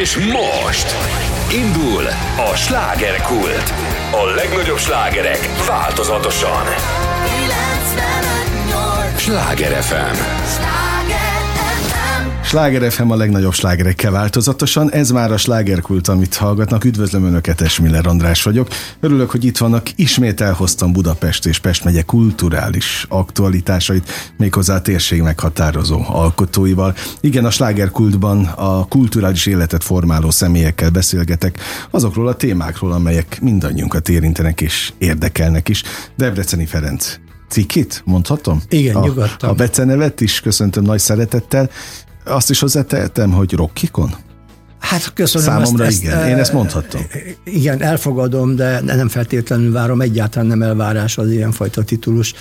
És most indul a slágerkult. A legnagyobb slágerek változatosan. Sláger FM. Sláger FM a legnagyobb slágerekkel változatosan. Ez már a slágerkult, amit hallgatnak. Üdvözlöm Önöket, Esmiller András vagyok. Örülök, hogy itt vannak. Ismét elhoztam Budapest és Pest megye kulturális aktualitásait, méghozzá a térség meghatározó alkotóival. Igen, a slágerkultban a kulturális életet formáló személyekkel beszélgetek azokról a témákról, amelyek mindannyiunkat érintenek és érdekelnek is. Debreceni Ferenc cikit, mondhatom? Igen, a, nyugodtan. A becenevet is köszöntöm nagy szeretettel. Azt is hozzátehetem, hogy Rockikon? Hát köszönöm. Számomra ezt, igen, ezt, én ezt mondhatom. Igen, elfogadom, de nem feltétlenül várom, egyáltalán nem elvárás az ilyenfajta titulus.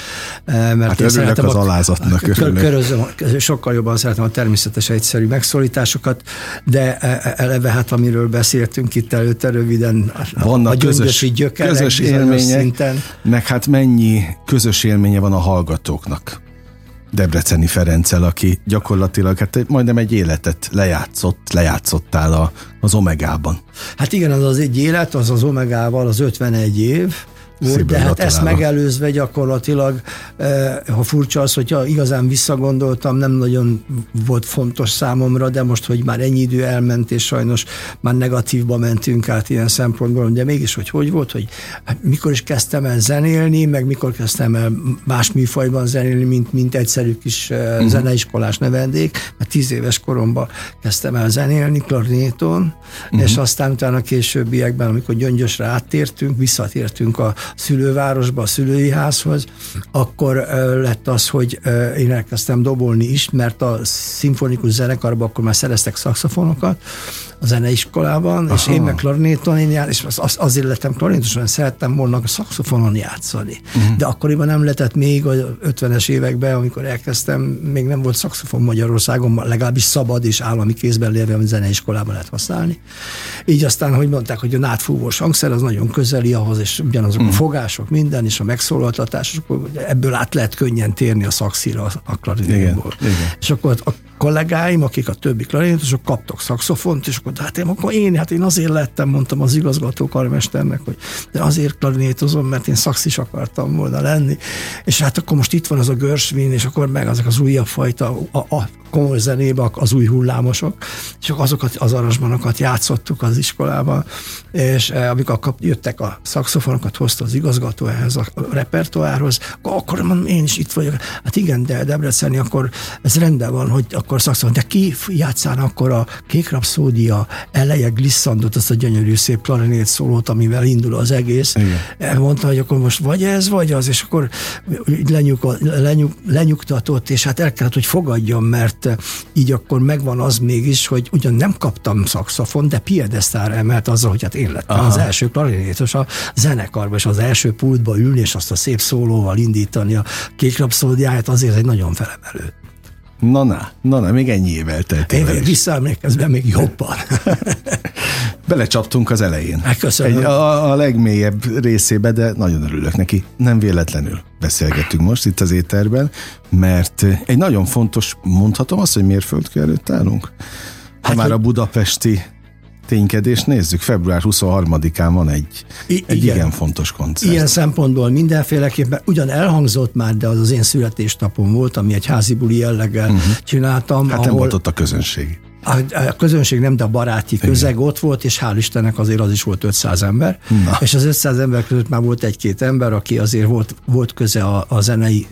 Mert hát én örülök az a, alázatnak. Körözöm, körözöm, sokkal jobban szeretem a természetes egyszerű megszólításokat, de eleve hát amiről beszéltünk itt előtte röviden, Vannak a közös, gyökerek közös élmények, szinten. meg hát mennyi közös élménye van a hallgatóknak. Debreceni Ferenccel, aki gyakorlatilag hát majdnem egy életet lejátszott, lejátszottál a, az Omegában. Hát igen, az az egy élet, az az Omegával az 51 év, volt, de hát ezt megelőzve gyakorlatilag, eh, ha furcsa az, hogyha igazán visszagondoltam, nem nagyon volt fontos számomra, de most, hogy már ennyi idő elment, és sajnos már negatívba mentünk át ilyen szempontból, de mégis, hogy hogy volt, hogy hát mikor is kezdtem el zenélni, meg mikor kezdtem el más műfajban zenélni, mint, mint egyszerű kis uh-huh. zeneiskolás nevendék, mert tíz éves koromban kezdtem el zenélni klarnéton, uh-huh. és aztán utána későbbiekben, amikor Gyöngyösre áttértünk, visszatértünk a szülővárosba, a szülői házhoz, akkor lett az, hogy én elkezdtem dobolni is, mert a szimfonikus zenekarban akkor már szereztek szakszofonokat, a zeneiskolában, Aha. és én meg klarinéton én jár, és az, azért lettem klarinétos, mert szerettem volna a szakszofonon játszani. Uh-huh. De akkoriban nem lehetett még a 50-es években, amikor elkezdtem, még nem volt szakszofon Magyarországon, legalábbis szabad és állami kézben lévő, amit zeneiskolában lehet használni. Így aztán, hogy mondták, hogy a nátfúvós hangszer az nagyon közeli ahhoz, és ugyanazok uh-huh. a fogások, minden, és a megszólaltatás, akkor ebből át lehet könnyen térni a szakszíra a klarinétból. És akkor a kollégáim, akik a többi klarinétosok kaptak szakszofont, és akkor hát én, akkor én, hát én azért lettem, mondtam az igazgató karmesternek, hogy de azért klarinétozom, mert én szakszis akartam volna lenni, és hát akkor most itt van az a Görsvin, és akkor meg azok az újabb fajta, a, a komoly zenébe az új hullámosok, és azokat az aranzsmanokat játszottuk az iskolában, és eh, amikor kap, jöttek a szakszofonokat, hozta az igazgató ehhez a repertoárhoz, akkor mondom, én is itt vagyok. Hát igen, de Debreceni, akkor ez rendben van, hogy akkor szakszofon, de ki játszán akkor a Kék Rapszódia eleje glisszandot, azt a gyönyörű szép klarinét szólót, amivel indul az egész. Igen. Mondta, hogy akkor most vagy ez, vagy az, és akkor lenyug, lenyug, lenyugtatott, és hát el kellett, hogy fogadjam, mert így akkor megvan az mégis, hogy ugyan nem kaptam szakszafon, de piedesztára emelt azzal, hogy hát én lettem Aha. az első klarinétos a zenekarban, és az első pultba ülni, és azt a szép szólóval indítani a kék rapszódiáját, azért egy nagyon felemelő. Na, na, na, na még ennyi év eltelt. Én visszaemlékezve még jobban. Belecsaptunk az elején. Hát köszönöm. Egy, a, a legmélyebb részébe, de nagyon örülök neki. Nem véletlenül beszélgettünk most itt az éterben, mert egy nagyon fontos, mondhatom azt, hogy mérföldkő előtt állunk? Ha hát, már a budapesti ténykedést nézzük, február 23-án van egy, I- egy igen. igen fontos koncert. Ilyen szempontból mindenféleképpen, ugyan elhangzott már, de az az én születésnapom volt, ami egy házi buli jelleggel uh-huh. csináltam. Hát ahol... nem volt ott a közönség. A, a közönség nem, de a baráti közeg Igen. ott volt, és hál' Istennek azért az is volt 500 ember. Na. És az 500 ember között már volt egy-két ember, aki azért volt, volt köze a, a zenei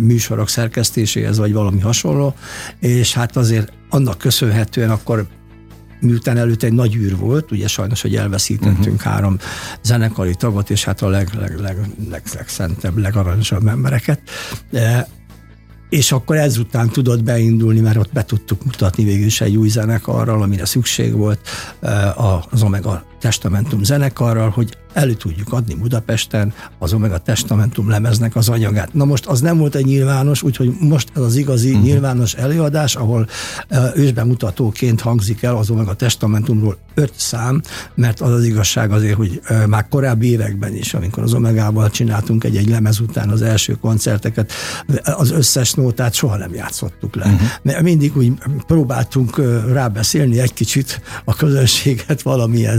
műsorok szerkesztéséhez, vagy valami hasonló, és hát azért annak köszönhetően akkor miután előtt egy nagy űr volt, ugye sajnos, hogy elveszítettünk uh-huh. három zenekari tagot, és hát a leg, leg, leg, leg, legszentebb, legaranyosabb embereket. De, és akkor ezután tudott beindulni, mert ott be tudtuk mutatni végül is egy új zenekarral, amire szükség volt, az Omega Testamentum zenekarral, hogy elő tudjuk adni Budapesten az Omega Testamentum lemeznek az anyagát. Na most az nem volt egy nyilvános, úgyhogy most ez az igazi uh-huh. nyilvános előadás, ahol uh, ősbemutatóként hangzik el az Omega Testamentumról öt szám, mert az az igazság azért, hogy uh, már korábbi években is, amikor az Omegával csináltunk egy-egy lemez után az első koncerteket, az összes nótát soha nem játszottuk le. Uh-huh. Mindig úgy próbáltunk uh, rábeszélni egy kicsit a közönséget valamilyen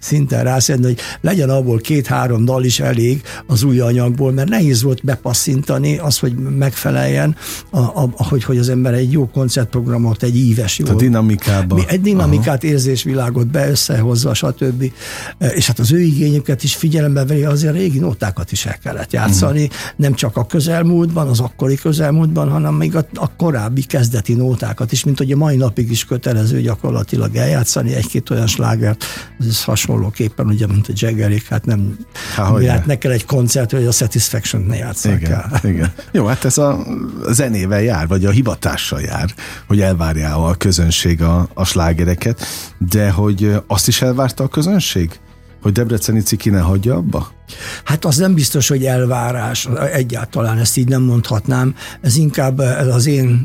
szinten rászedni, hogy legyen legyen abból két-három dal is elég az új anyagból, mert nehéz volt bepasszintani az, hogy megfeleljen, a, a, hogy, hogy az ember egy jó koncertprogramot, egy íves jó. A dinamikába. Mi egy dinamikát, Aha. érzésvilágot be összehozza, stb. És hát az ő igényüket is figyelembe veri, azért a régi nótákat is el kellett játszani, uh-huh. nem csak a közelmúltban, az akkori közelmúltban, hanem még a, a korábbi kezdeti nótákat is, mint hogy a mai napig is kötelező gyakorlatilag eljátszani egy-két olyan slágert, ez hasonlóképpen, ugye, mint a Jagger ismerik, hát nem hát neked egy koncert, hogy a Satisfaction ne játsszák igen, el. Igen. Jó, hát ez a zenével jár, vagy a hivatással jár, hogy elvárja a közönség a, a slágereket, de hogy azt is elvárta a közönség? Hogy Debreceni ciki ne hagyja abba? Hát az nem biztos, hogy elvárás, egyáltalán ezt így nem mondhatnám. Ez inkább az én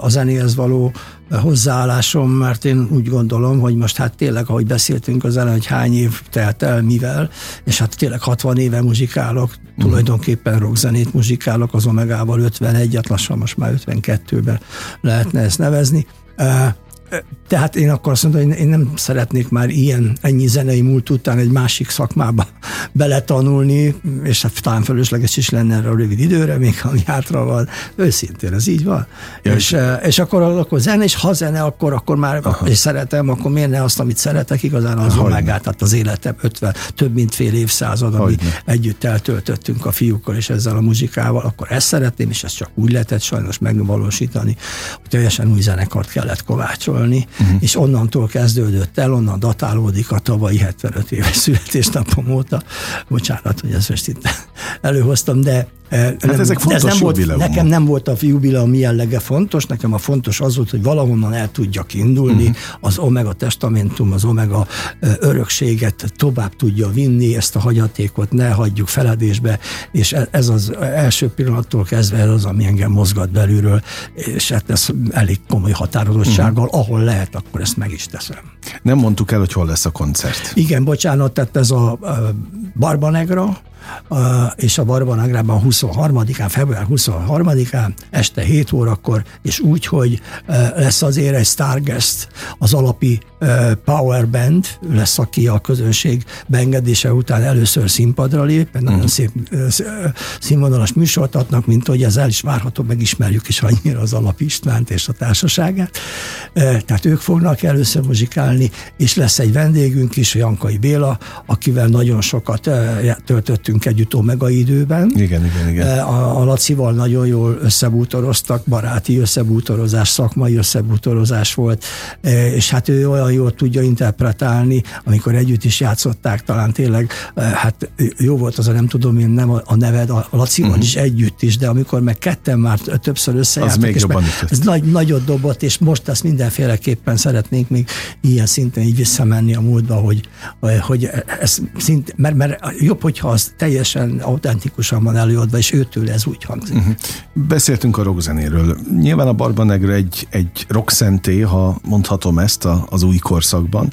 a zenéhez való hozzáállásom, mert én úgy gondolom, hogy most hát tényleg, ahogy beszéltünk az elején, hogy hány év telt el, mivel, és hát tényleg 60 éve muzsikálok, uh-huh. tulajdonképpen rockzenét muzsikálok, az Omegával 51-et, lassan most már 52-ben lehetne ezt nevezni. Tehát én akkor azt mondom, hogy én nem szeretnék már ilyen, ennyi zenei múlt után egy másik szakmába beletanulni, és hát talán fölösleges is lenne erre a rövid időre, még ami hátra van. Őszintén, ez így van. Ja, és, és, és akkor, akkor zene, és ha zene, akkor, akkor már aha. és szeretem, akkor miért ne azt, amit szeretek, igazán az omegát, tehát az életem 50, több mint fél évszázad, amit együtt eltöltöttünk a fiúkkal és ezzel a muzsikával, akkor ezt szeretném, és ezt csak úgy lehetett sajnos megvalósítani, hogy teljesen új zenekart kellett kovácsolni sorolni, uh-huh. és onnantól kezdődött el, onnan datálódik a tavalyi 75 éves születésnapom óta. Bocsánat, hogy ezt most itt előhoztam, de Hát nem, ezek fontos ez nem volt, Nekem nem volt a jubileum jellege fontos, nekem a fontos az volt, hogy valahonnan el tudjak indulni, uh-huh. az Omega testamentum, az Omega örökséget tovább tudja vinni, ezt a hagyatékot ne hagyjuk feledésbe, és e- ez az első pillanattól kezdve ez az, ami engem mozgat belülről, és hát ez elég komoly határozottsággal, uh-huh. Ahol lehet, akkor ezt meg is teszem. Nem mondtuk el, hogy hol lesz a koncert. Igen, bocsánat, tehát ez a Barbanegra, és a Barbanagrában 23-án, február 23-án, este 7 órakor, és úgy, hogy lesz azért egy Starguest, az alapi Power Band, lesz, aki a közönség beengedése után először színpadra lép, uh-huh. nagyon szép színvonalas műsort adnak, mint hogy ez el is várható, megismerjük is annyira az Alap Istvánt és a társaságát. Tehát ők fognak először muzsikálni, és lesz egy vendégünk is, Jankai Béla, akivel nagyon sokat töltöttünk együtt Omega időben. Igen, igen, igen. A, a Lacival nagyon jól összebútoroztak, baráti összebútorozás, szakmai összebútorozás volt, és hát ő olyan jól tudja interpretálni, amikor együtt is játszották, talán tényleg, e, hát jó volt az a nem tudom én nem a neved, a Lacival uh-huh. is együtt is, de amikor meg ketten már többször összejártak, és ez nagy, nagyot dobott, és most ezt mindenféleképpen szeretnénk még ilyen szinten így visszamenni a múltba, hogy, hogy ez szint, mert, mert jobb, hogyha az te teljesen autentikusan van előadva, és őtől ez úgy hangzik. Uh-huh. Beszéltünk a rockzenéről. Nyilván a Barbanegre egy, egy rockszenté, ha mondhatom ezt a, az új korszakban,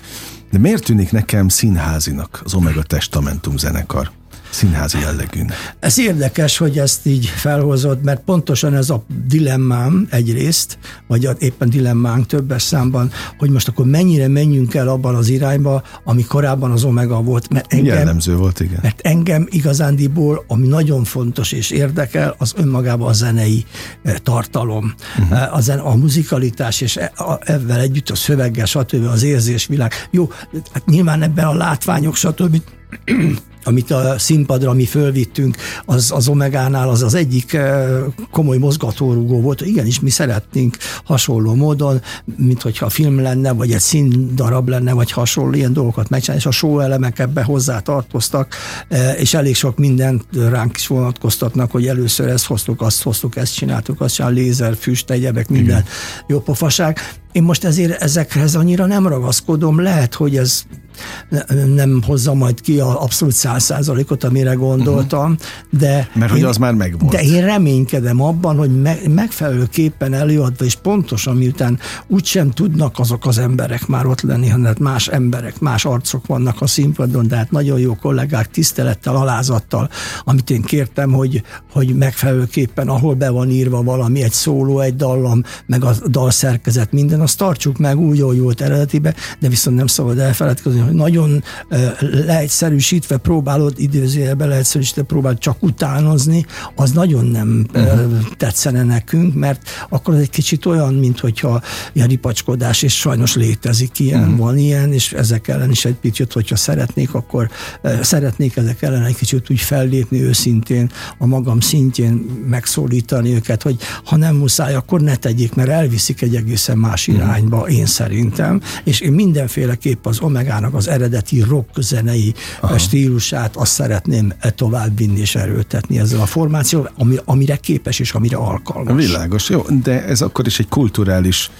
de miért tűnik nekem színházinak az Omega Testamentum zenekar? Színházi jellegűn. Ez érdekes, hogy ezt így felhozod, mert pontosan ez a dilemmám egyrészt, vagy éppen dilemmánk többes számban, hogy most akkor mennyire menjünk el abban az irányba, ami korábban az Omega volt. Mert engem, Jellemző volt, igen. Mert engem igazándiból, ami nagyon fontos és érdekel, az önmagában a zenei eh, tartalom, uh-huh. a, zen, a muzikalitás, és e, ebben együtt a szöveggel, stb. az érzésvilág. Jó, hát nyilván ebben a látványok, stb amit a színpadra mi fölvittünk, az, az Omegánál az az egyik eh, komoly mozgatórugó volt. Igenis, mi szeretnénk hasonló módon, mint hogyha film lenne, vagy egy színdarab lenne, vagy hasonló ilyen dolgokat megcsinálni, és a show elemek ebbe hozzá tartoztak, eh, és elég sok mindent ránk is vonatkoztatnak, hogy először ezt hoztuk, azt hoztuk, ezt csináltuk, azt csináltuk, lézer, füst, egyebek, minden jó pofaság. Én most ezért ezekhez annyira nem ragaszkodom, lehet, hogy ez nem hozza majd ki a abszolút száz százalékot, amire gondoltam, uh-huh. de... Mert hogy az már megvolt. De én reménykedem abban, hogy me, megfelelőképpen előadva, és pontosan miután úgysem tudnak azok az emberek már ott lenni, hanem hát más emberek, más arcok vannak a színpadon, de hát nagyon jó kollégák, tisztelettel, alázattal, amit én kértem, hogy, hogy megfelelőképpen, ahol be van írva valami, egy szóló, egy dallam, meg a dalszerkezet, minden, azt tartsuk meg úgy, ahogy volt eredetibe, de viszont nem szabad elfeledkezni, hogy nagyon leegyszerűsítve próbálod, időzőjelben leegyszerűsítve próbálod csak utánozni, az nagyon nem uh-huh. tetszene nekünk, mert akkor az egy kicsit olyan, mint hogyha ilyen ripacskodás, és sajnos létezik ilyen, uh-huh. van ilyen, és ezek ellen is egy picit, hogyha szeretnék, akkor szeretnék ezek ellen egy kicsit úgy fellépni őszintén, a magam szintjén megszólítani őket, hogy ha nem muszáj, akkor ne tegyék, mert elviszik egy egészen más irányba, én szerintem, és én mindenféleképp az Omegának az eredeti rock zenei Aha. stílusát azt szeretném továbbvinni és erőltetni ezzel a formációval, ami, amire képes és amire alkalmas. Világos, jó, de ez akkor is egy kulturális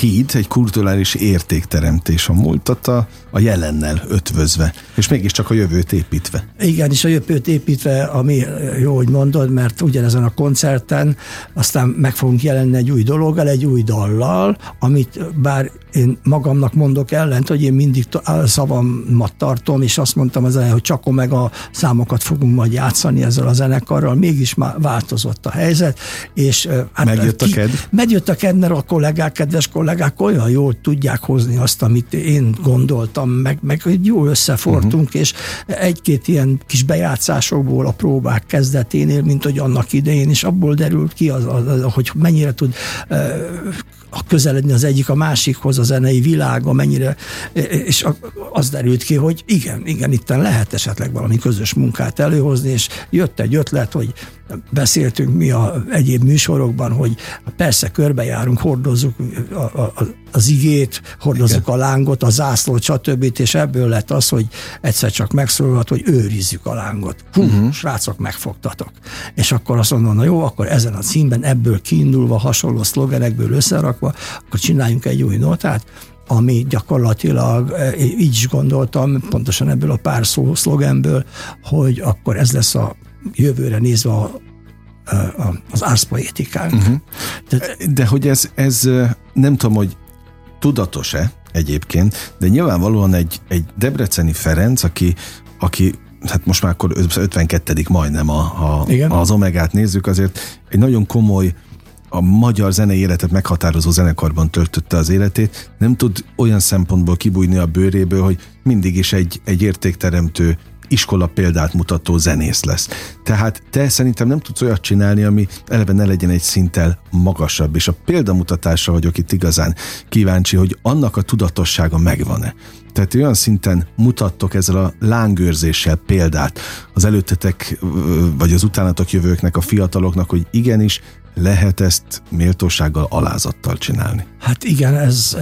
híd, egy kulturális értékteremtés a múltat a, a jelennel ötvözve, és mégiscsak a jövőt építve. Igen, és a jövőt építve, ami jó, hogy mondod, mert ugyanezen a koncerten aztán meg fogunk jelenni egy új dologgal, egy új dallal, amit bár én magamnak mondok ellent, hogy én mindig szavamat tartom, és azt mondtam az elején, hogy csak meg a számokat fogunk majd játszani ezzel a zenekarral, mégis már változott a helyzet, és hát megjött a kedv? Megjött a kedv, mert a kollégák, kedves kollégák olyan jól tudják hozni azt, amit én gondoltam, meg, meg jól összefortunk, uh-huh. és egy-két ilyen kis bejátszásokból a próbák kezdeténél, mint hogy annak idején, és abból derült ki, az, az, az, hogy mennyire tud közeledni az egyik a másikhoz, a zenei világa, mennyire, és az derült ki, hogy igen, igen, itt lehet esetleg valami közös munkát előhozni, és jött egy ötlet, hogy beszéltünk mi a egyéb műsorokban, hogy persze körbejárunk, hordozzuk a, a, az igét, hordozzuk Igen. a lángot, a zászlót, stb. És ebből lett az, hogy egyszer csak megszólalt, hogy őrizzük a lángot. Hú, uh-huh. srácok, megfogtatok. És akkor azt mondom, na jó, akkor ezen a címben ebből kiindulva, hasonló szlogenekből összerakva, akkor csináljunk egy új notát, ami gyakorlatilag, e, így is gondoltam, pontosan ebből a pár szó szlogenből, hogy akkor ez lesz a jövőre nézve a, a, az árszpoétikánk. Uh-huh. Tehát, De hogy ez, ez nem tudom, hogy tudatos-e egyébként, de nyilvánvalóan egy, egy Debreceni Ferenc, aki, aki hát most már akkor 52 majdnem a, a, az Omegát nézzük, azért egy nagyon komoly a magyar zenei életet meghatározó zenekarban töltötte az életét, nem tud olyan szempontból kibújni a bőréből, hogy mindig is egy, egy értékteremtő iskola példát mutató zenész lesz. Tehát te szerintem nem tudsz olyat csinálni, ami eleve ne legyen egy szinttel magasabb, és a példamutatásra vagyok itt igazán kíváncsi, hogy annak a tudatossága megvan-e. Tehát olyan szinten mutattok ezzel a lángőrzéssel példát az előttetek, vagy az utánatok jövőknek, a fiataloknak, hogy igenis lehet ezt méltósággal, alázattal csinálni. Hát igen, ez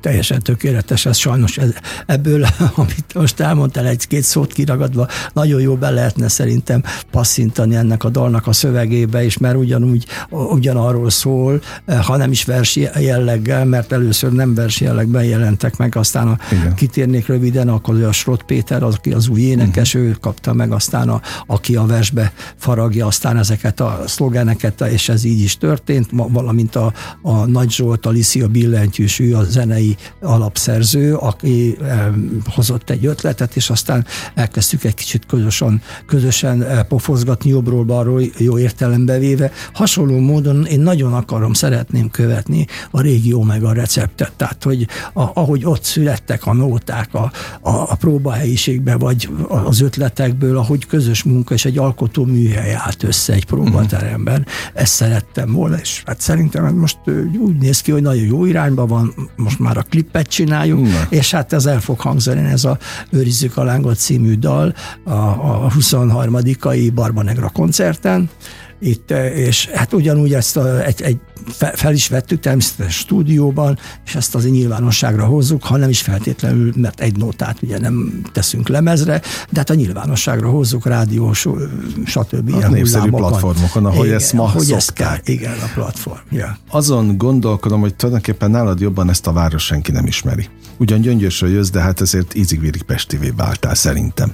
teljesen tökéletes, ez sajnos ez, ebből, amit most elmondtál, egy-két szót kiragadva, nagyon jó be lehetne szerintem passzintani ennek a dalnak a szövegébe is, mert ugyanúgy, ugyanarról szól, ha nem is versi jelleggel, mert először nem versi jellegben jelentek meg, aztán a, kitérnék röviden, akkor a Srot Péter, az, aki az új énekes, uh-huh. ő kapta meg, aztán a, aki a versbe faragja, aztán ezeket a szlogeneket, és ez így is történt, valamint a, a Nagy Zsolt, a Licia billentyűs, ő a zenei alapszerző, aki eh, hozott egy ötletet, és aztán elkezdtük egy kicsit közösen, közösen eh, pofozgatni jobbról-balról, jó értelembe véve. Hasonló módon én nagyon akarom, szeretném követni a régió meg a receptet, tehát hogy a, ahogy ott születtek a nóták a, a, a próbahelyiségbe, vagy az ötletekből, ahogy közös munka és egy alkotó műhely állt össze egy próbateremben, ezt szerettem volna, és hát szerintem most úgy néz ki, hogy nagyon jó irányba van, most már a klippet csináljuk, Na. és hát ez el fog hangzani, ez a Őrizzük a lángot című dal a, a 23. Barba Negra koncerten, itt, és hát ugyanúgy ezt a, egy, egy fel is vettük természetesen stúdióban, és ezt azért nyilvánosságra hozzuk, ha nem is feltétlenül, mert egy notát ugye nem teszünk lemezre, de hát a nyilvánosságra hozzuk rádiós, stb. A népszerű platformokon, ahogy igen, ezt ma ahogy ezt kell, Igen, a platform. Yeah. Azon gondolkodom, hogy tulajdonképpen nálad jobban ezt a város senki nem ismeri. Ugyan gyöngyösről jössz, de hát ezért ízigvérig Pestivé váltál szerintem.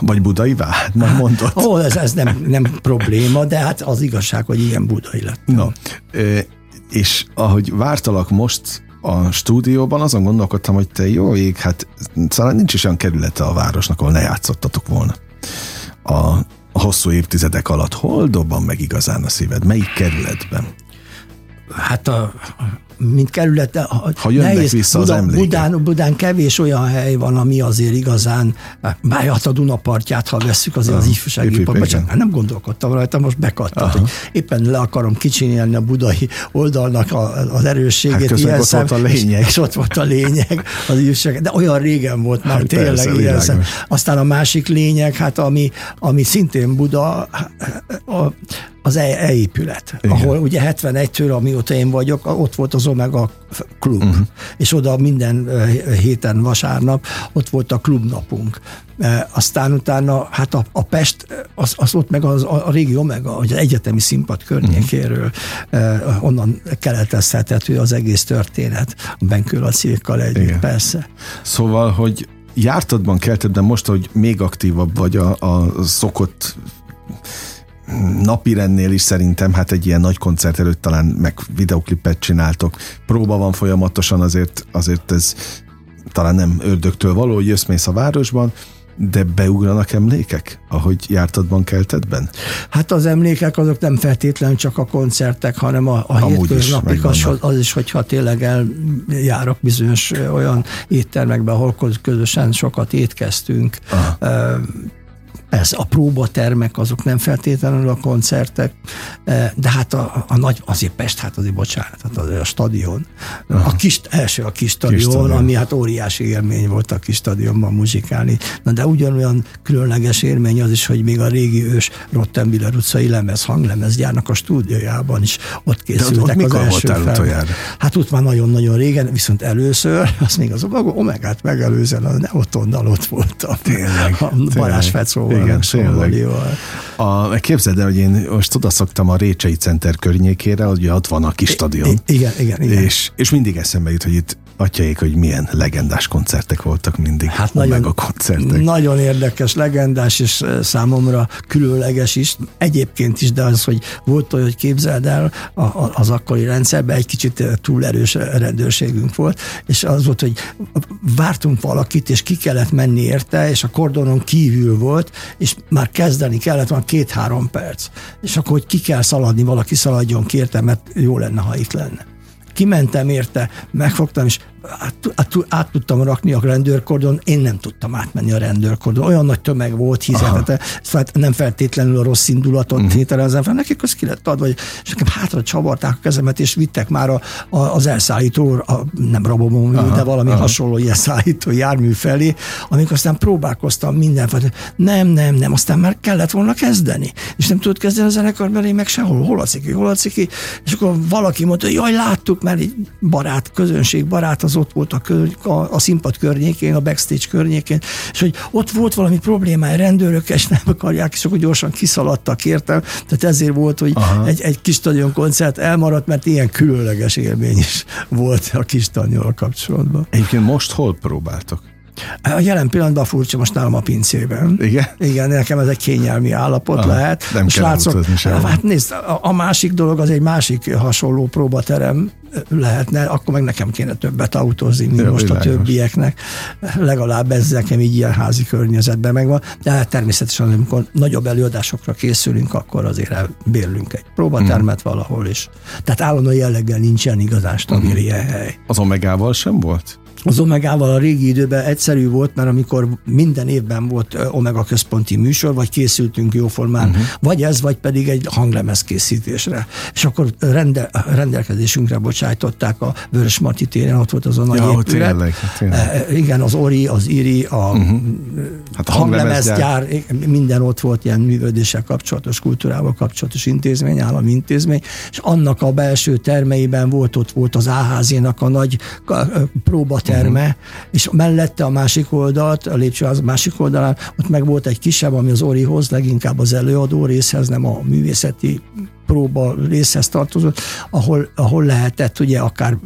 Vagy budai vált, már mondod. Ó, ez, ez nem, nem probléma, de hát az igazság, hogy ilyen budai lett. No, és ahogy vártalak most a stúdióban, azon gondolkodtam, hogy te jó ég, hát szóval nincs is olyan kerülete a városnak, ahol ne játszottatok volna. A, a hosszú évtizedek alatt hol dobban meg igazán a szíved? Melyik kerületben? Hát a, mint kerület, ha jönnek nehéz, vissza Buda, az Budán, Budán kevés olyan hely van, ami azért igazán, bár hát a Dunapartját, ha vesszük azért az ifjúsági parkba, csak nem gondolkodtam rajta, most bekattant, hogy éppen le akarom kicsinélni a budai oldalnak a, az erősségét. Hát ilyen ott szem, volt a lényeg. És, és ott volt a lényeg az ifjúság, de olyan régen volt már hát tényleg persze, ilyen szem. Aztán a másik lényeg, hát ami, ami szintén Buda, a, az e-épület, e ahol ugye 71-től, amióta én vagyok, ott volt az Omega klub, uh-huh. és oda minden héten vasárnap ott volt a klubnapunk. Aztán utána, hát a, a Pest, az, az ott meg az, a, a régi Omega, az egyetemi színpad környékéről, uh-huh. onnan keletezhethető az egész történet, a Benkő Lacékkal együtt, Igen. persze. Szóval, hogy jártadban, keltedben most, hogy még aktívabb vagy a, a szokott napirendnél is szerintem, hát egy ilyen nagy koncert előtt talán meg videoklipet csináltok, próba van folyamatosan, azért, azért ez talán nem ördögtől való, hogy jössz a városban, de beugranak emlékek, ahogy jártadban, keltedben? Hát az emlékek azok nem feltétlenül csak a koncertek, hanem a, a hétköznapik, az, az is, hogyha tényleg eljárok bizonyos olyan éttermekbe, ahol közösen sokat étkeztünk. Aha Persze a próbatermek azok nem feltétlenül a koncertek, e, de hát a, a nagy, azért Pest, hát azért bocsánat, hát azért a stadion. Aha. A kis, első a kis stadion, kis stadion, ami hát óriási élmény volt a kis stadionban muzsikálni. Na de ugyanolyan különleges élmény az is, hogy még a régi ős Rottenbiller utcai lemez, hanglemezgyárnak a stúdiójában is ott készültek de ott, ott az első fel. Hát ott már nagyon-nagyon régen, viszont először, az még az Omegát megelőzően, a Neotonnal ott voltam. Tényleg. A Balázs igen, tényleg. A, képzeld el, hogy én most oda szoktam a Récsei Center környékére, hogy ott van a kis stadion. I- igen, igen, igen. És, és mindig eszembe jut, hogy itt atyaik, hogy milyen legendás koncertek voltak mindig. Hát nagyon, a koncertek. Nagyon érdekes, legendás, és számomra különleges is, egyébként is, de az, hogy volt olyan, hogy képzeld el, az akkori rendszerben egy kicsit túl erős rendőrségünk volt, és az volt, hogy vártunk valakit, és ki kellett menni érte, és a kordonon kívül volt, és már kezdeni kellett, van két-három perc. És akkor, hogy ki kell szaladni, valaki szaladjon ki érte, mert jó lenne, ha itt lenne kimentem érte, megfogtam, és át, át, át tudtam rakni a rendőrkordon, én nem tudtam átmenni a rendőrkordon. Olyan nagy tömeg volt, hizetete, szóval nem feltétlenül a rossz indulatot uh-huh. tételezem fel, nekik az ki lett adva, és nekem hátra csavarták a kezemet, és vittek már a, a, az elszállító, a, nem rabomó, de valami aha. hasonló ilyen szállító jármű felé, amikor aztán próbálkoztam mindenfajta, nem, nem, nem, aztán már kellett volna kezdeni. És nem tudott kezdeni a zenekar, mert én meg sehol, hol a ciki, hol a ciki, és akkor valaki mondta, jaj, láttuk, mert egy barát, közönség barát, az ott volt a, kör, a, a színpad környékén, a backstage környékén, és hogy ott volt valami problémája rendőrök, és nem akarják, és akkor gyorsan kiszaladtak értem. Tehát ezért volt, hogy egy, egy kis stadion koncert elmaradt, mert ilyen különleges élmény is volt a kis stadionnal kapcsolatban. Egyébként most hol próbáltok? A jelen pillanatban furcsa most nálam a pincében. Igen? Igen, nekem ez egy kényelmi állapot Aha, lehet. Nem kell látszok, Hát nézd, a, a másik dolog az egy másik hasonló próbaterem lehetne, akkor meg nekem kéne többet autózni, mint Jó, most világos. a többieknek. Legalább ez nekem így ilyen házi környezetben megvan, de hát természetesen, amikor nagyobb előadásokra készülünk, akkor azért bérlünk egy próbatermet hmm. valahol is. Tehát állandó jelleggel nincsen igazán stabil hmm. ilyen hely. Az Omegával sem volt? Az Omegával a régi időben egyszerű volt, mert amikor minden évben volt Omega központi műsor, vagy készültünk jóformán, uh-huh. vagy ez, vagy pedig egy hanglemez készítésre. És akkor rende, rendelkezésünkre bocsájtották a Vörös Marti téren, ott volt az a nagy ja, épület. Tényleg, tényleg. Igen, az Ori, az Iri, a uh-huh. hát hanglemezgyár, minden ott volt ilyen művődéssel kapcsolatos, kultúrával kapcsolatos intézmény, állami intézmény, és annak a belső termeiben volt, ott volt az Áházinak a nagy próbaterme, uh-huh. és mellette a másik oldalt, a lépcsőház másik oldalán, ott meg volt egy kisebb, ami az Orihoz, leginkább az előadó részhez, nem a művészeti próba részhez tartozott, ahol, ahol lehetett ugye akár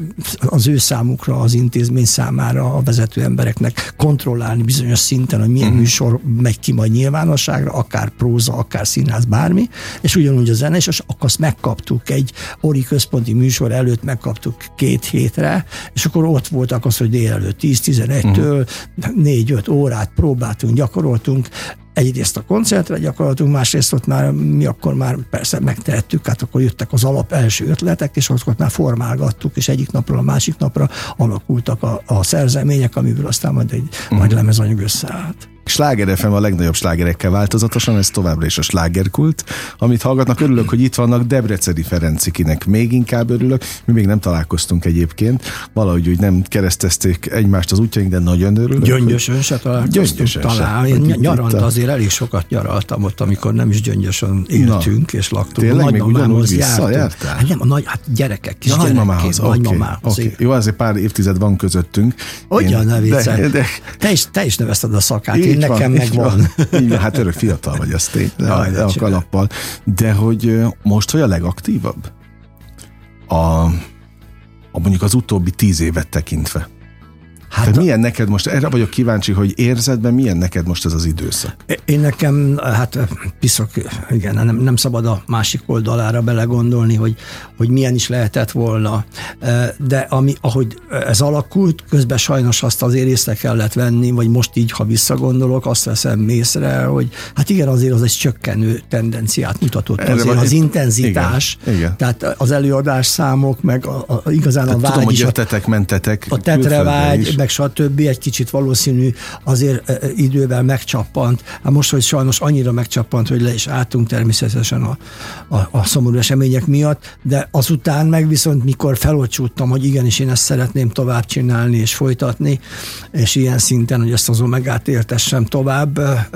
az ő számukra, az intézmény számára a vezető embereknek kontrollálni bizonyos szinten, hogy milyen uh-huh. műsor megy ki majd nyilvánosságra, akár próza, akár színház, bármi, és ugyanúgy a zene, és akkor azt megkaptuk egy Ori központi műsor előtt megkaptuk két hétre, és akkor ott voltak az, hogy délelőtt 10-11-től uh-huh. 4-5 órát próbáltunk, gyakoroltunk, egyrészt a koncertre gyakorlatunk, másrészt ott már mi akkor már persze megtehettük, hát akkor jöttek az alap első ötletek, és ott már formálgattuk, és egyik napról a másik napra alakultak a, a szerzemények, amiből aztán majd egy uh-huh. nagy lemezanyag összeállt. Sláger FM a legnagyobb slágerekkel változatosan, ez továbbra is a slágerkult, amit hallgatnak. Örülök, hogy itt vannak Debreceni Ferencikinek. Még inkább örülök, mi még nem találkoztunk egyébként. Valahogy úgy nem keresztezték egymást az útjaink, de nagyon örülök. Gyöngyösön se találkoztunk. Gyöngyösön talán. Se. Én nyarant itt azért elég sokat nyaraltam ott, amikor nem is gyöngyösen éltünk Na, és laktunk. Tényleg még ugyanúgy visszajártál? Hát nem, a nagy, hát gyerekek, kis ja, gyerekek. Nagymamához, okay, nagymamához. Okay. Jó, azért pár évtized van közöttünk. Ugyan, ne de, de, te, is, te is nevezted a szakát. Én így nekem meg van. Így van, hát örök fiatal vagy, az tény, de, de a kalappal. De hogy most vagy a legaktívabb? A, a mondjuk az utóbbi tíz évet tekintve. Hát Tehát milyen neked most, erre vagyok kíváncsi, hogy érzed be, milyen neked most ez az időszak? Én nekem, hát piszok, igen, nem, nem szabad a másik oldalára belegondolni, hogy, hogy milyen is lehetett volna. De ami, ahogy ez alakult, közben sajnos azt azért észre kellett venni, vagy most így, ha visszagondolok, azt veszem észre, hogy hát igen, azért az egy csökkenő tendenciát mutatott. Erre azért az intenzitás, igen, igen. tehát az előadás számok, meg a, a, igazán tehát a vágy tudom, hogy jöttetek, mentetek. A tetre meg stb. egy kicsit valószínű azért e, e, idővel megcsappant. Hát most, hogy sajnos annyira megcsappant, hogy le is álltunk természetesen a, a, a szomorú események miatt, de azután meg viszont mikor felolcsúttam, hogy igenis én ezt szeretném tovább csinálni és folytatni, és ilyen szinten, hogy ezt az omegát értessem tovább, e,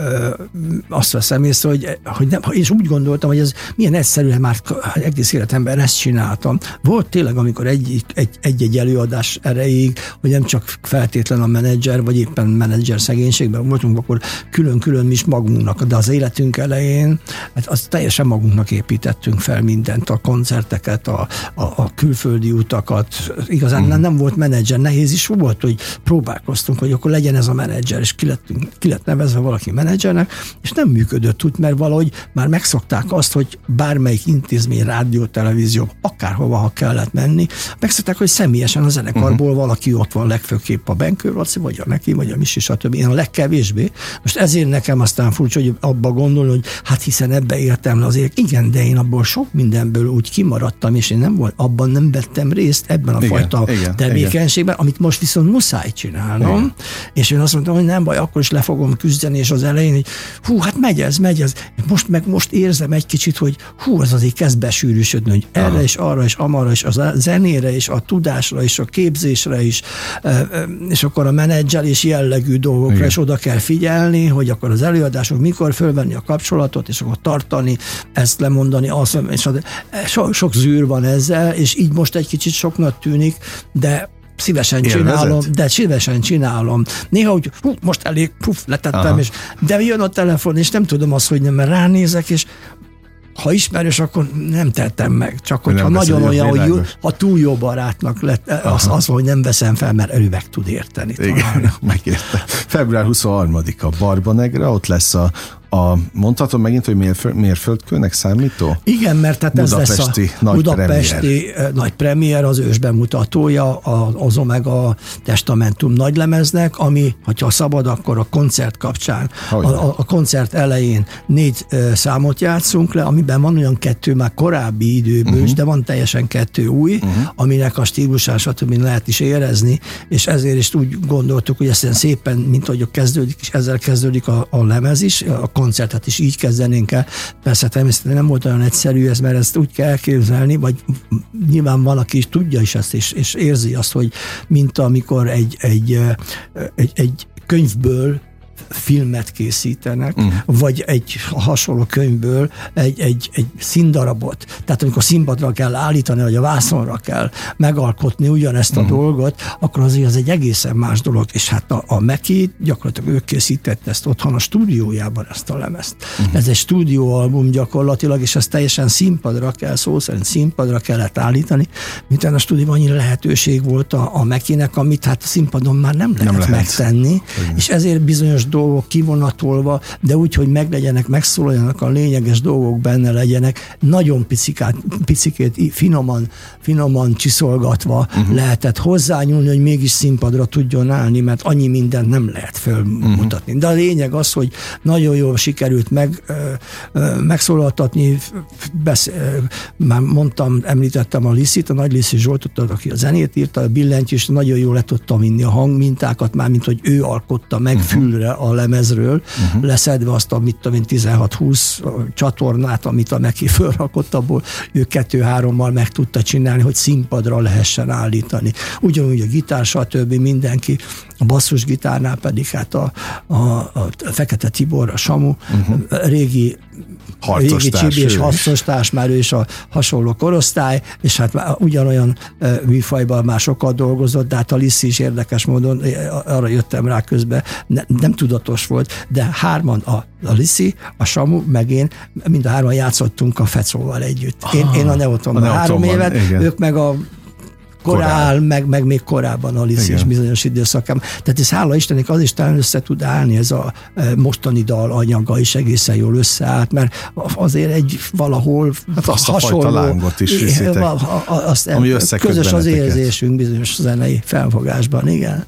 azt veszem észre, hogy, hogy nem, és úgy gondoltam, hogy ez milyen egyszerűen már egész életemben ezt csináltam. Volt tényleg, amikor egy-egy előadás erejéig, hogy nem csak feltétlen a menedzser, vagy éppen menedzser szegénységben voltunk, akkor külön-külön is magunknak, de az életünk elején, hát azt teljesen magunknak építettünk fel mindent, a koncerteket, a, a, a külföldi utakat. Igazán mm. nem volt menedzser, nehéz is volt, hogy próbálkoztunk, hogy akkor legyen ez a menedzser, és ki, lettünk, ki lett nevezve valaki menedzsernek, és nem működött úgy, mert valahogy már megszokták azt, hogy bármelyik intézmény, rádió, televízió, akárhova, ha kellett menni, megszokták, hogy személyesen a zenekarból mm. valaki ott van legfőképp a Benkő Laci, vagy a neki, vagy a Misi, stb. Én a legkevésbé. Most ezért nekem aztán furcsa, hogy abba gondolni, hogy hát hiszen ebbe értem le azért. Igen, de én abból sok mindenből úgy kimaradtam, és én nem volt, abban nem vettem részt ebben a igen, fajta igen, tevékenységben, igen. amit most viszont muszáj csinálnom. Igen. És én azt mondtam, hogy nem baj, akkor is le fogom küzdeni, és az elején, hogy hú, hát megy ez, megy ez. Most meg most érzem egy kicsit, hogy hú, az azért kezd besűrűsödni, hogy erre Aha. és arra és amarra és a zenére és a tudásra és a képzésre is és akkor a menedzselés jellegű dolgokra Igen. is oda kell figyelni, hogy akkor az előadások mikor fölvenni a kapcsolatot, és akkor tartani, ezt lemondani, azt, és so, sok zűr van ezzel, és így most egy kicsit soknak tűnik, de szívesen Élvezet? csinálom, de szívesen csinálom. Néha úgy, hú, most elég, puf, letettem, Aha. és de jön a telefon, és nem tudom azt, hogy nem, mert ránézek, és ha ismerős, akkor nem tettem meg. Csak hogyha nagyon olyan, hogy jó, ha túl jó barátnak lett, az, az, hogy nem veszem fel, mert ő meg tud érteni. Igen, megérte. Február 23-a Barbanegra, ott lesz a a, mondhatom megint, hogy mérföld, mérföldkőnek számító? Igen, mert tehát ez lesz a nagy budapesti premier. nagy premier, az ős bemutatója az Omega Testamentum nagylemeznek, ami, ha szabad, akkor a koncert kapcsán. A, a, a koncert elején négy számot játszunk le, amiben van olyan kettő már korábbi időből uh-huh. de van teljesen kettő új, uh-huh. aminek a stílusás, stb. lehet is érezni, és ezért is úgy gondoltuk, hogy ezt szépen, mint hogy kezdődik, és ezzel kezdődik a, a lemez is, a koncertet is így kezdenénk el. Persze természetesen nem volt olyan egyszerű ez, mert ezt úgy kell elképzelni, vagy nyilván van, aki is tudja is ezt, és, és érzi azt, hogy mint amikor egy, egy, egy, egy könyvből filmet készítenek, uh-huh. vagy egy hasonló könyvből egy, egy, egy színdarabot. Tehát amikor színpadra kell állítani, vagy a vászonra kell megalkotni ugyanezt a uh-huh. dolgot, akkor azért az egy egészen más dolog. És hát a, a Meki gyakorlatilag ő készített ezt otthon a stúdiójában, ezt a lemezt. Uh-huh. Ez egy stúdióalbum gyakorlatilag, és ezt teljesen színpadra kell, szó szerint színpadra kellett állítani, mint a stúdióban annyira lehetőség volt a, a Mekinek, amit hát a színpadon már nem lehet, nem lehet. megtenni, uh-huh. és ezért bizonyos dolgok kivonatolva, de úgy, hogy meglegyenek, megszólaljanak a lényeges dolgok benne legyenek, nagyon picikát, picikét finoman, finoman csiszolgatva uh-huh. lehetett hozzányúlni, hogy mégis színpadra tudjon állni, mert annyi mindent nem lehet fölmutatni. Uh-huh. De a lényeg az, hogy nagyon jól sikerült meg, megszólaltatni, besz, már mondtam, említettem a Liszit, a Nagy Liszi Zsoltot, aki a zenét írta, a billentyű, és nagyon jól le tudtam vinni a hangmintákat, már mint hogy ő alkotta meg uh-huh. fülre a lemezről, uh-huh. leszedve azt a, mit tudom 16-20 csatornát, amit a neki fölrakott, abból ő kettő-hárommal meg tudta csinálni, hogy színpadra lehessen állítani. Ugyanúgy a gitár, stb. mindenki, a basszusgitárnál pedig hát a, a, a Fekete Tibor, a Samu, uh-huh. régi régi Csibi és harcostárs, már ő is a hasonló korosztály, és hát ugyanolyan műfajban már sokat dolgozott, de hát a Liszi is érdekes módon, arra jöttem rá közben, ne, nem tudatos volt, de hárman, a, a Liszi, a Samu, meg én, mind a hárman játszottunk a Fecóval együtt. Én, ah, én a Neotonban három évet, igen. ők meg a korál, meg, meg még korábban Alice is bizonyos időszakában. Tehát ez hála Istennek az is talán össze tud állni, ez a e, mostani dal anyaga is egészen jól összeállt, mert azért egy valahol hát azt hasonló, a fajta lángot is viszitek, azt, ami közös az érzésünk bizonyos zenei felfogásban, igen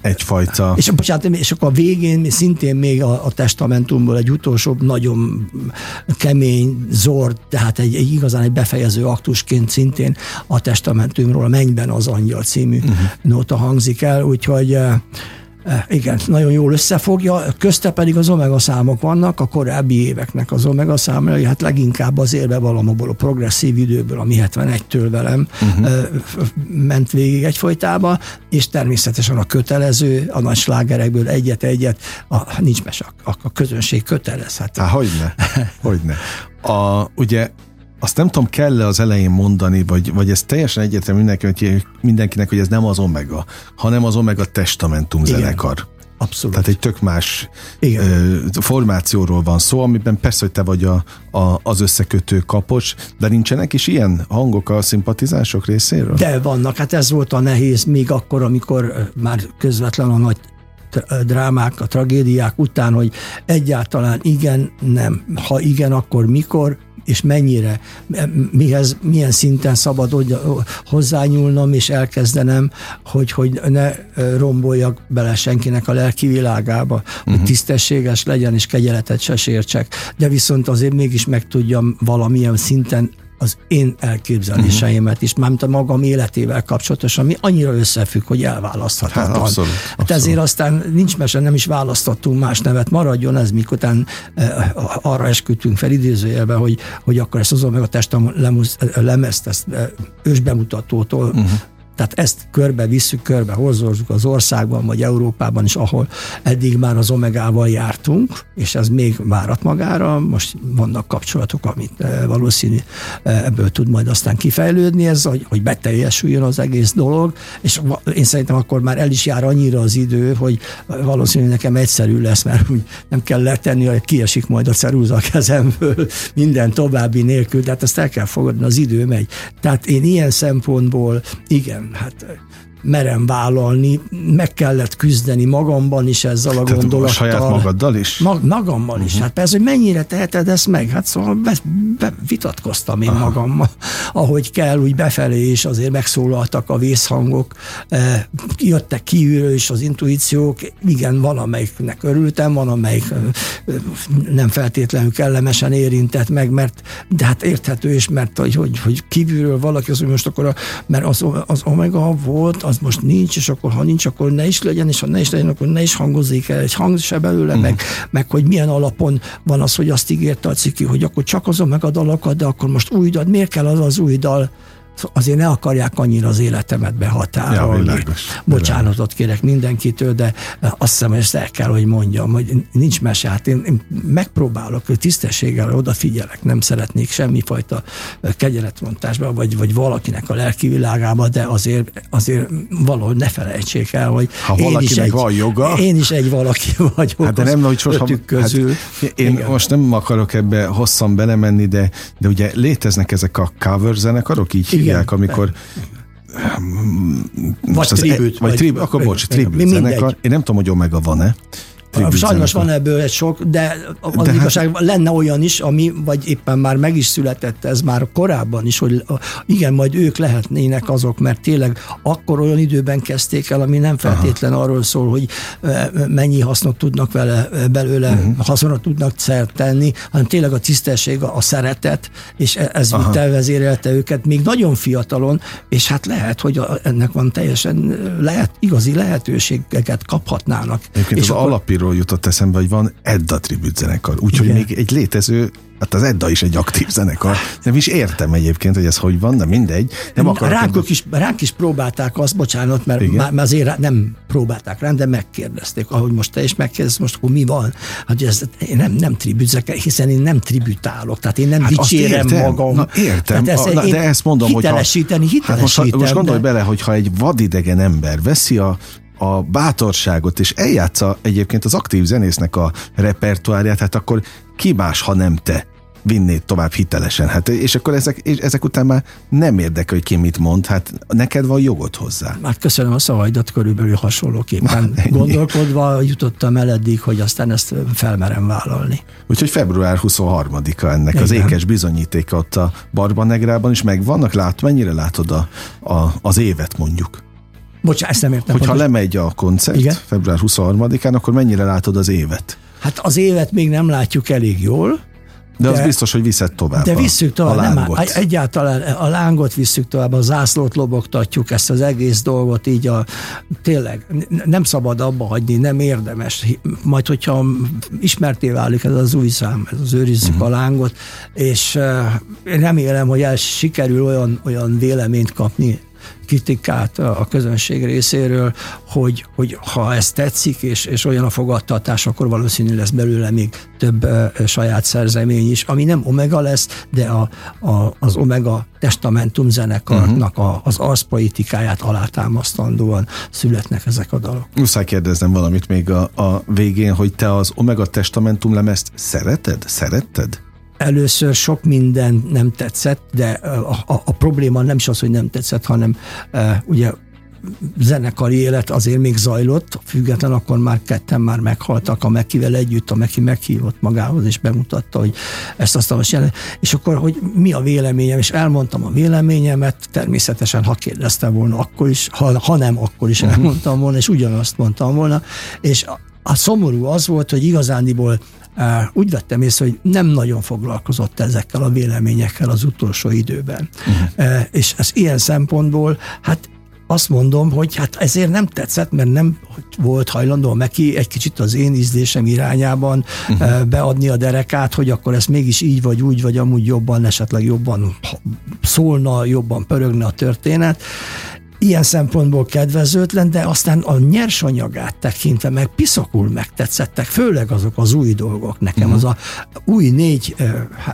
egyfajta... És, bocsánat, és akkor a végén szintén még a, a testamentumból egy utolsó nagyon kemény, zord, tehát egy, egy igazán egy befejező aktusként szintén a testamentumról a Mennyben az angyal című uh-huh. nóta hangzik el, úgyhogy eh, igen, nagyon jól összefogja, közte pedig az omega számok vannak, a korábbi éveknek az omega számai, hát leginkább az élve valamabból a progresszív időből, ami 71-től velem uh-huh. ment végig egyfolytában, és természetesen a kötelező, a nagy slágerekből egyet-egyet, a, nincs mese, a, a közönség kötelez. Hát, Há, hogyne, hogyne. A, ugye azt nem tudom, kell-e az elején mondani, vagy, vagy ez teljesen egyértelmű mindenkinek, mindenkinek, hogy ez nem az Omega, hanem az Omega Testamentum Igen. zenekar. Abszolút. Tehát egy tök más Igen. Ö, formációról van szó, amiben persze, hogy te vagy a, a, az összekötő kapocs, de nincsenek is ilyen hangok a szimpatizások részéről? De vannak, hát ez volt a nehéz még akkor, amikor már közvetlen a nagy drámák, a tragédiák után, hogy egyáltalán igen, nem. Ha igen, akkor mikor, és mennyire, mihez, milyen szinten szabad hozzányúlnom, és elkezdenem, hogy, hogy ne romboljak bele senkinek a lelki világába, uh-huh. hogy tisztességes legyen, és kegyeletet se sértsek, de viszont azért mégis meg tudjam valamilyen szinten az én elképzeléseimet is, mármint a magam életével kapcsolatos, ami annyira összefügg, hogy elválaszthatatlan. Hát, abszolút, abszolút. Hát ezért aztán nincs mese, nem is választottunk más nevet, maradjon ez, mikután eh, arra esküdtünk fel idézőjelbe, hogy, hogy akkor ezt azon meg a testem lemezt, ezt eh, ősbemutatótól uh-huh tehát ezt körbe visszük, körbe hozzuk az országban, vagy Európában is, ahol eddig már az omegával jártunk, és ez még várat magára, most vannak kapcsolatok, amit eh, valószínű eh, ebből tud majd aztán kifejlődni, ez, hogy, hogy beteljesüljön az egész dolog, és én szerintem akkor már el is jár annyira az idő, hogy valószínű nekem egyszerű lesz, mert úgy nem kell letenni, hogy kiesik majd a ceruza a kezemből minden további nélkül, tehát ezt el kell fogadni, az idő megy. Tehát én ilyen szempontból igen, hát merem vállalni, meg kellett küzdeni magamban is ezzel a Tehát gondolattal. Saját magaddal is? Mag, magammal uh-huh. is. Mhm. Hát persze, hogy mennyire teheted ezt meg? Hát szóval be, be, vitatkoztam én Aha. magammal, ahogy kell, úgy befelé is azért megszólaltak a vészhangok, eh, jöttek kívülről is az intuíciók, igen, van amelyiknek örültem, van amelyik eh, nem feltétlenül kellemesen érintett meg, mert de hát érthető is, mert hogy, hogy, hogy kívülről valaki az, hogy most akkor, a, mert az, az Omega volt, az most nincs, és akkor ha nincs, akkor ne is legyen, és ha ne is legyen, akkor ne is hangozik el egy hang se belőle, uh-huh. meg, meg hogy milyen alapon van az, hogy azt ígérte a ciki, hogy akkor csak azon meg a dalokat, de akkor most új dal, miért kell az az új dal? Azért ne akarják annyira az életemet behatárolni. Ja, világos, Bocsánatot kérek mindenkitől, de azt hiszem, hogy ezt el kell, hogy mondjam, hogy nincs mese. Hát én, én megpróbálok, hogy tisztességgel odafigyelek, nem szeretnék semmifajta kegyeletmontásba, vagy, vagy valakinek a lelki világába, de azért, azért valahogy ne felejtsék el, hogy ha én is egy, van joga. Én is egy valaki vagyok hát de nem, hogy sosem, közül. Hát én Igen. most nem akarok ebbe hosszan belemenni, de, de ugye léteznek ezek a cover zenekarok, így Igen hívják, amikor vagy tribut. E- vagy, vagy tribut, akkor bocs, tribut zenekar. Én nem tudom, hogy Omega van-e, Sajnos van ebből egy sok, de az de hát- igazság hát... lenne olyan is, ami, vagy éppen már meg is született ez már korábban is, hogy igen, majd ők lehetnének azok, mert tényleg akkor olyan időben kezdték el, ami nem feltétlen Aha. arról szól, hogy mennyi hasznot tudnak vele, belőle, uh-huh. haszonra tudnak szert tenni, hanem tényleg a tisztesség, a szeretet, és e- ez Aha. vitte, vezérelte őket még nagyon fiatalon, és hát lehet, hogy ennek van teljesen lehet, igazi lehetőségeket kaphatnának. Egyébként és az akkor, alapíró jutott eszembe, hogy van Edda tribut zenekar, úgyhogy még egy létező Hát az Edda is egy aktív zenekar. Nem is értem egyébként, hogy ez hogy van, de mindegy. Nem ránk, ebben... is, ránk is próbálták azt, bocsánat, mert Igen? már azért nem próbálták rám, de megkérdezték, ahogy most te is megkérdezted, most akkor mi van? Hát ez, én nem, nem tribützek, hiszen én nem tribütálok, tehát én nem hát dicsérem értem, magam. Na, értem, ez, a, na, de ezt mondom, hogy hitelesíteni, hitelesíteni. Hát most, most gondolj de... bele, hogyha egy vadidegen ember veszi a a bátorságot, és eljátsza egyébként az aktív zenésznek a repertoárját, hát akkor ki más, ha nem te vinnéd tovább hitelesen. Hát, és akkor ezek, és ezek után már nem érdekel, hogy ki mit mond, hát neked van jogod hozzá. Hát köszönöm a szavaidat, körülbelül hasonlóképpen Na, gondolkodva jutottam el eddig, hogy aztán ezt felmerem vállalni. Úgyhogy február 23-a ennek Igen. az ékes bizonyítéka ott a Barbanegrában is megvannak, lát, mennyire látod a, a, az évet mondjuk? Bocsánat, ezt nem értem. Hogyha pontos. lemegy a koncert Igen? február 23-án, akkor mennyire látod az évet? Hát az évet még nem látjuk elég jól, de, de az biztos, hogy viszed tovább. De visszük tovább. A lángot. Nem, egyáltalán a lángot visszük tovább, a zászlót lobogtatjuk, ezt az egész dolgot így a, tényleg nem szabad abba hagyni, nem érdemes. Majd, hogyha ismerté válik ez az új szám, ez az őrizzük uh-huh. a lángot, és uh, remélem, hogy el sikerül olyan, olyan véleményt kapni kritikát a közönség részéről, hogy, hogy ha ez tetszik, és, és olyan a fogadtatás, akkor valószínű lesz belőle még több uh, saját szerzemény is, ami nem Omega lesz, de a, a, az Omega testamentum zenekarnak uh-huh. a, az arszpolitikáját alátámasztandóan születnek ezek a dalok. Muszáj kérdeznem valamit még a, a végén, hogy te az Omega testamentum lemezt szereted? Szeretted? Először sok minden nem tetszett, de a, a, a probléma nem is az, hogy nem tetszett, hanem e, ugye zenekari élet azért még zajlott, független akkor már ketten már meghaltak, a Mekivel együtt, a Meki meghívott magához, és bemutatta, hogy ezt azt most jelent. És akkor, hogy mi a véleményem, és elmondtam a véleményemet, természetesen, ha kérdeztem volna, akkor is, ha, ha nem, akkor is elmondtam volna, és ugyanazt mondtam volna, és a, a szomorú az volt, hogy igazándiból úgy vettem észre, hogy nem nagyon foglalkozott ezekkel a véleményekkel az utolsó időben. Uh-huh. És ez ilyen szempontból, hát azt mondom, hogy hát ezért nem tetszett, mert nem volt hajlandó neki egy kicsit az én ízlésem irányában uh-huh. beadni a derekát, hogy akkor ez mégis így vagy úgy, vagy amúgy jobban, esetleg jobban szólna, jobban pörögne a történet ilyen szempontból kedvezőtlen, de aztán a nyersanyagát tekintve meg piszakul megtetszettek, főleg azok az új dolgok nekem, uh-huh. az a új négy,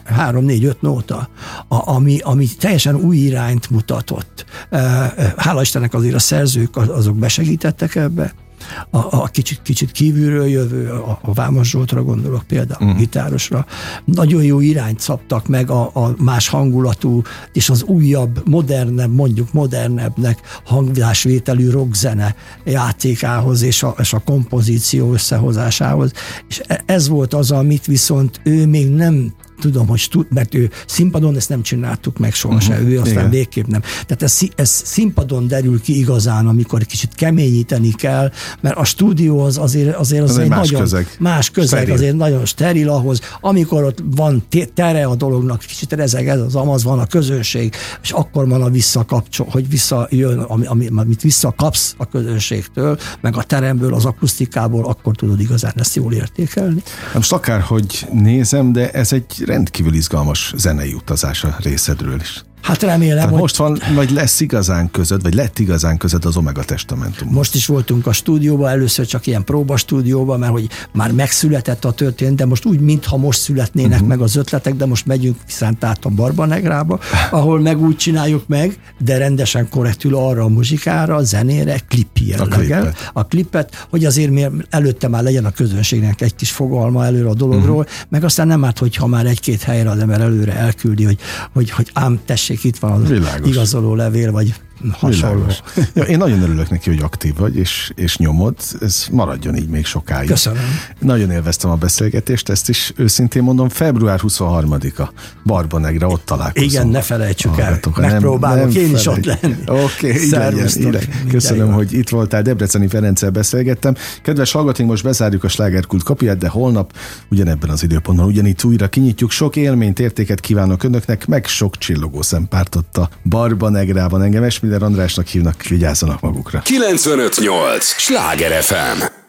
három, négy, öt nóta, a, ami, ami teljesen új irányt mutatott. Hála Istennek azért a szerzők azok besegítettek ebbe, a, a kicsit, kicsit kívülről jövő, a, a Vámos Zsoltra gondolok például, uh-huh. gitárosra. Nagyon jó irányt szabtak meg a, a más hangulatú, és az újabb, modernebb, mondjuk modernebbnek hangvásvételű rockzene játékához és a, és a kompozíció összehozásához. És e, ez volt az, amit viszont ő még nem tudom, hogy tud, mert ő színpadon ezt nem csináltuk meg sohasem, uh-huh. ő aztán Igen. végképp nem. Tehát ez, ez színpadon derül ki igazán, amikor kicsit keményíteni kell, mert a stúdió az azért, azért az, az egy, más nagyon közeg. más közeg, steril. azért nagyon steril ahhoz, amikor ott van tere a dolognak, kicsit rezeg ez az amaz, van a közönség, és akkor van a visszakapcsol, hogy visszajön, ami, ami, amit visszakapsz a közönségtől, meg a teremből, az akusztikából, akkor tudod igazán ezt jól értékelni. Most akár, hogy nézem, de ez egy rendkívül izgalmas zenei utazás a részedről is. Hát remélem, Tehát hogy... Most van, vagy lesz igazán között, vagy lett igazán között az Omega Testamentum. Most is voltunk a stúdióban, először csak ilyen próbastúdióban, mert hogy már megszületett a történet, de most úgy, mintha most születnének uh-huh. meg az ötletek, de most megyünk viszont át a Barbanegrába, ahol meg úgy csináljuk meg, de rendesen korrektül arra a muzsikára, a zenére, klipi a klipet. a klipet, hogy azért miért előtte már legyen a közönségnek egy kis fogalma előre a dologról, uh-huh. meg aztán nem árt, hogyha már egy-két helyre az ember előre elküldi, hogy, hogy, hogy ám tessék tessék, itt van Világos. igazoló levél, vagy hasonló. Ja, én nagyon örülök neki, hogy aktív vagy, és, és nyomod. Ez maradjon így még sokáig. Köszönöm. Nagyon élveztem a beszélgetést, ezt is őszintén mondom, február 23-a Barbanegre, ott találkozunk. Igen, ne felejtsük el. Megpróbálok nem, nem én is ott lenni. Oké, okay, Köszönöm, hogy itt voltál. Debreceni Ferenccel beszélgettem. Kedves hallgatóink, most bezárjuk a slágerkult kapuját, de holnap ugyanebben az időpontban ugyanitt újra kinyitjuk. Sok élményt, értéket kívánok önöknek, meg sok csillogó szempártot a Barbanegrában. Engem Esmiller Andrásnak hívnak, vigyázzanak magukra. 958! Sláger FM!